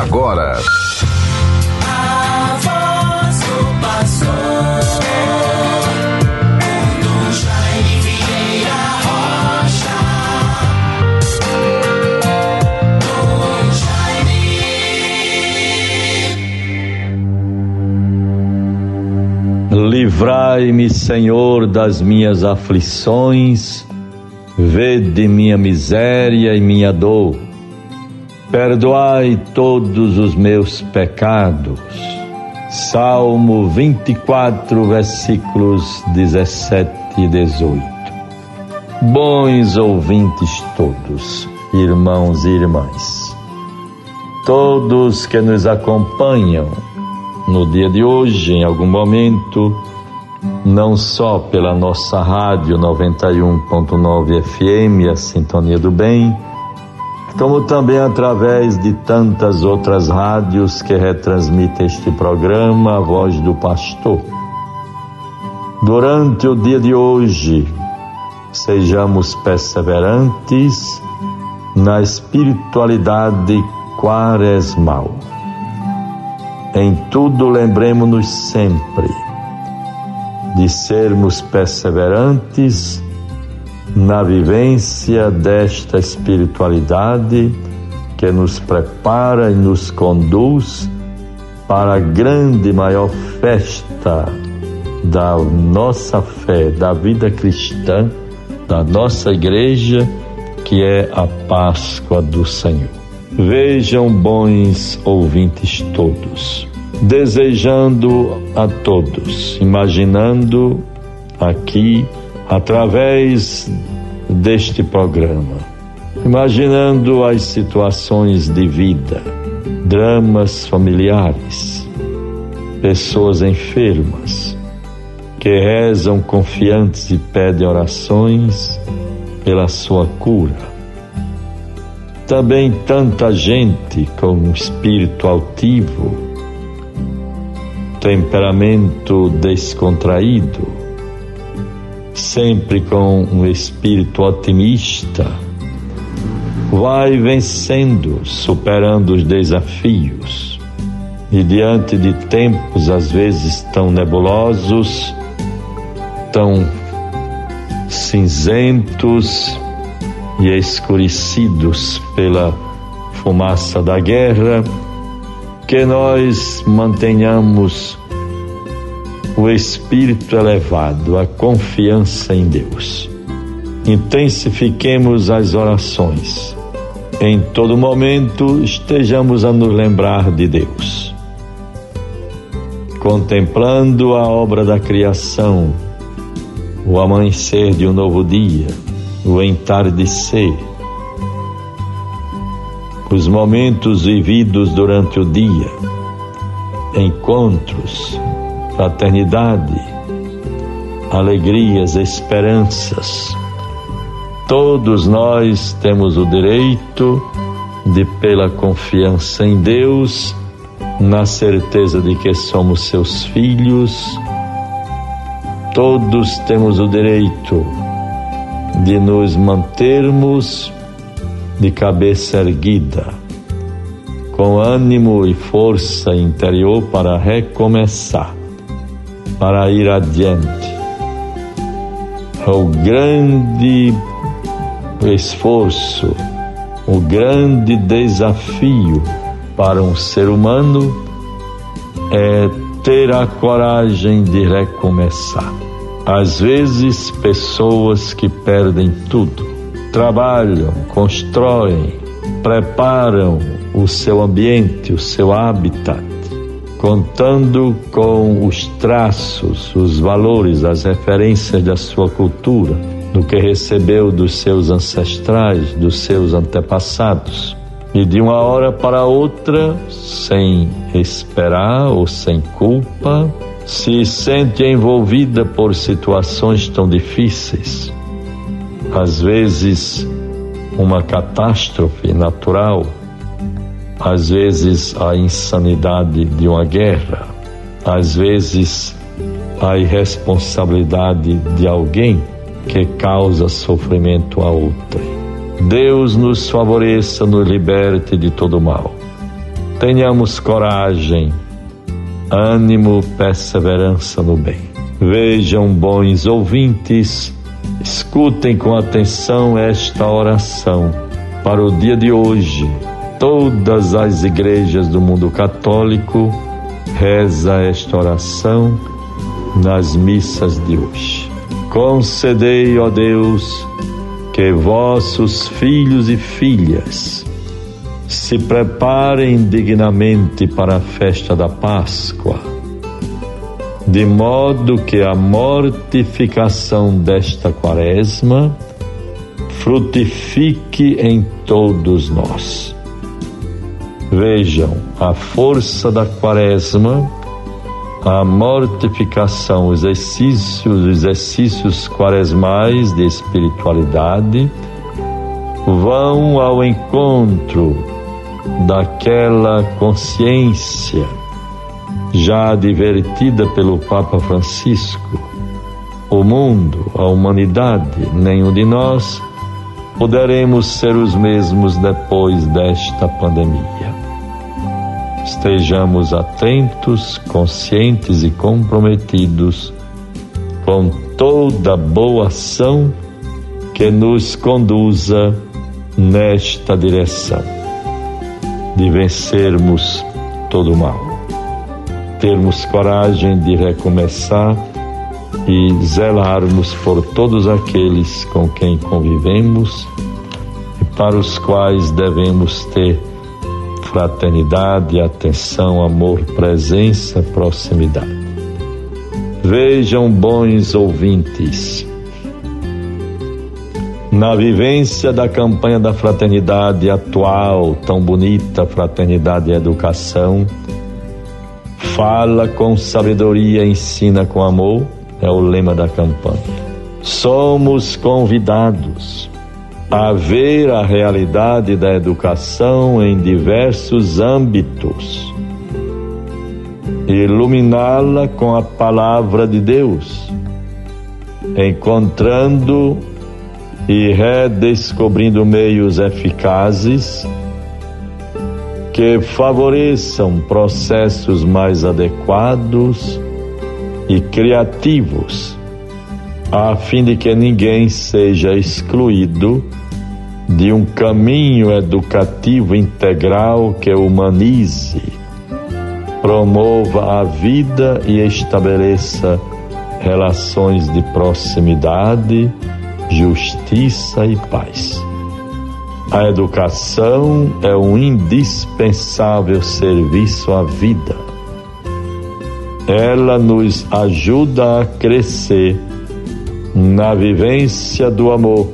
agora. Livrai-me, Senhor, das minhas aflições, vede minha miséria e minha dor perdoai todos os meus pecados. Salmo 24, versículos 17 e 18. Bons ouvintes todos, irmãos e irmãs, todos que nos acompanham no dia de hoje, em algum momento, não só pela nossa rádio 91.9 FM, a Sintonia do Bem, como também através de tantas outras rádios que retransmitem este programa, a voz do pastor. Durante o dia de hoje, sejamos perseverantes na espiritualidade quaresmal. Em tudo lembremos-nos sempre de sermos perseverantes na vivência desta espiritualidade que nos prepara e nos conduz para a grande maior festa da nossa fé, da vida cristã, da nossa igreja, que é a Páscoa do Senhor. Vejam, bons ouvintes todos, desejando a todos, imaginando aqui através deste programa, imaginando as situações de vida, dramas familiares, pessoas enfermas que rezam confiantes e pedem orações pela sua cura. Também tanta gente com um espírito altivo, temperamento descontraído, sempre com um espírito otimista, vai vencendo, superando os desafios. E diante de tempos às vezes tão nebulosos, tão cinzentos e escurecidos pela fumaça da guerra, que nós mantenhamos o espírito elevado, a confiança em Deus. Intensifiquemos as orações. Em todo momento estejamos a nos lembrar de Deus. Contemplando a obra da criação, o amanhecer de um novo dia, o entardecer, os momentos vividos durante o dia, encontros, fraternidade, alegrias, esperanças. Todos nós temos o direito de, pela confiança em Deus, na certeza de que somos seus filhos, todos temos o direito de nos mantermos de cabeça erguida, com ânimo e força interior para recomeçar para ir adiante. O grande esforço, o grande desafio para um ser humano é ter a coragem de recomeçar. Às vezes, pessoas que perdem tudo, trabalham, constroem, preparam o seu ambiente, o seu habitat, contando com os traços, os valores, as referências da sua cultura, do que recebeu dos seus ancestrais, dos seus antepassados. E de uma hora para outra, sem esperar ou sem culpa, se sente envolvida por situações tão difíceis. Às vezes, uma catástrofe natural às vezes a insanidade de uma guerra, às vezes a irresponsabilidade de alguém que causa sofrimento a outrem. Deus nos favoreça, nos liberte de todo mal. Tenhamos coragem, ânimo, perseverança no bem. Vejam, bons ouvintes, escutem com atenção esta oração para o dia de hoje. Todas as igrejas do mundo católico reza esta oração nas missas de hoje. Concedei, ó Deus, que vossos filhos e filhas se preparem dignamente para a festa da Páscoa, de modo que a mortificação desta quaresma frutifique em todos nós. Vejam a força da quaresma, a mortificação, os exercícios, os exercícios quaresmais de espiritualidade vão ao encontro daquela consciência já advertida pelo Papa Francisco. O mundo, a humanidade, nenhum de nós poderemos ser os mesmos depois desta pandemia. Estejamos atentos, conscientes e comprometidos com toda boa ação que nos conduza nesta direção de vencermos todo o mal, termos coragem de recomeçar e zelarmos por todos aqueles com quem convivemos e para os quais devemos ter fraternidade, atenção, amor, presença, proximidade. Vejam, bons ouvintes, na vivência da campanha da fraternidade atual, tão bonita, Fraternidade e Educação, fala com sabedoria, ensina com amor, é o lema da campanha. Somos convidados a ver a realidade da educação em diversos âmbitos, iluminá-la com a palavra de Deus, encontrando e redescobrindo meios eficazes que favoreçam processos mais adequados e criativos, a fim de que ninguém seja excluído de um caminho educativo integral que humanize, promova a vida e estabeleça relações de proximidade justiça e paz. A educação é um indispensável serviço à vida. Ela nos ajuda a crescer na vivência do amor,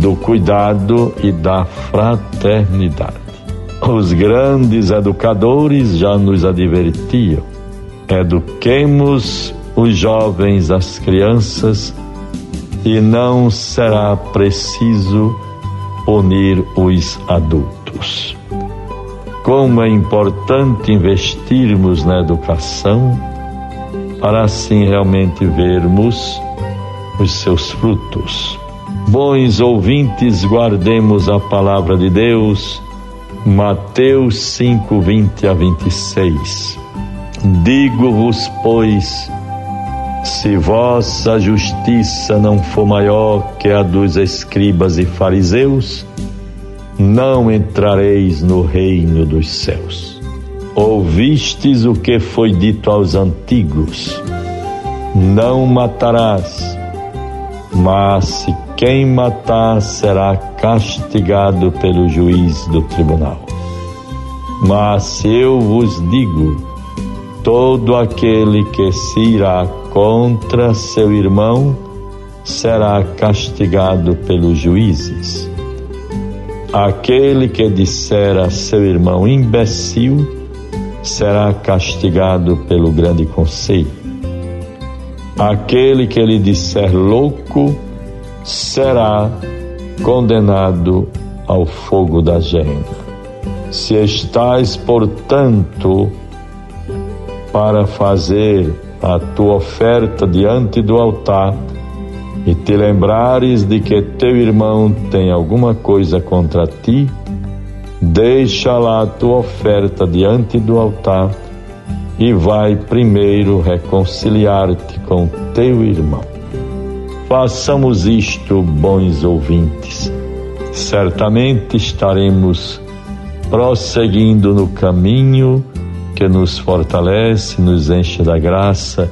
do cuidado e da fraternidade. Os grandes educadores já nos advertiam: eduquemos os jovens, as crianças, e não será preciso punir os adultos. Como é importante investirmos na educação para assim realmente vermos os seus frutos. Bons ouvintes, guardemos a palavra de Deus, Mateus 5, 20 a 26. Digo-vos, pois, se vossa justiça não for maior que a dos escribas e fariseus, não entrareis no reino dos céus. Ouvistes o que foi dito aos antigos: Não matarás, mas se quem matar será castigado pelo juiz do tribunal. Mas eu vos digo, todo aquele que se irá contra seu irmão será castigado pelos juízes. Aquele que disser a seu irmão imbecil será castigado pelo grande conselho. Aquele que lhe disser louco será condenado ao fogo da gênera. Se estás, portanto, para fazer a tua oferta diante do altar e te lembrares de que teu irmão tem alguma coisa contra ti, Deixa lá a tua oferta diante do altar e vai primeiro reconciliar-te com teu irmão. Façamos isto, bons ouvintes. Certamente estaremos prosseguindo no caminho que nos fortalece, nos enche da graça,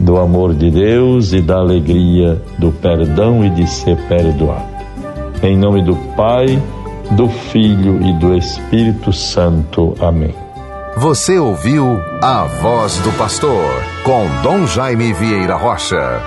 do amor de Deus e da alegria do perdão e de ser perdoado. Em nome do Pai, do Filho e do Espírito Santo. Amém. Você ouviu a voz do pastor com Dom Jaime Vieira Rocha.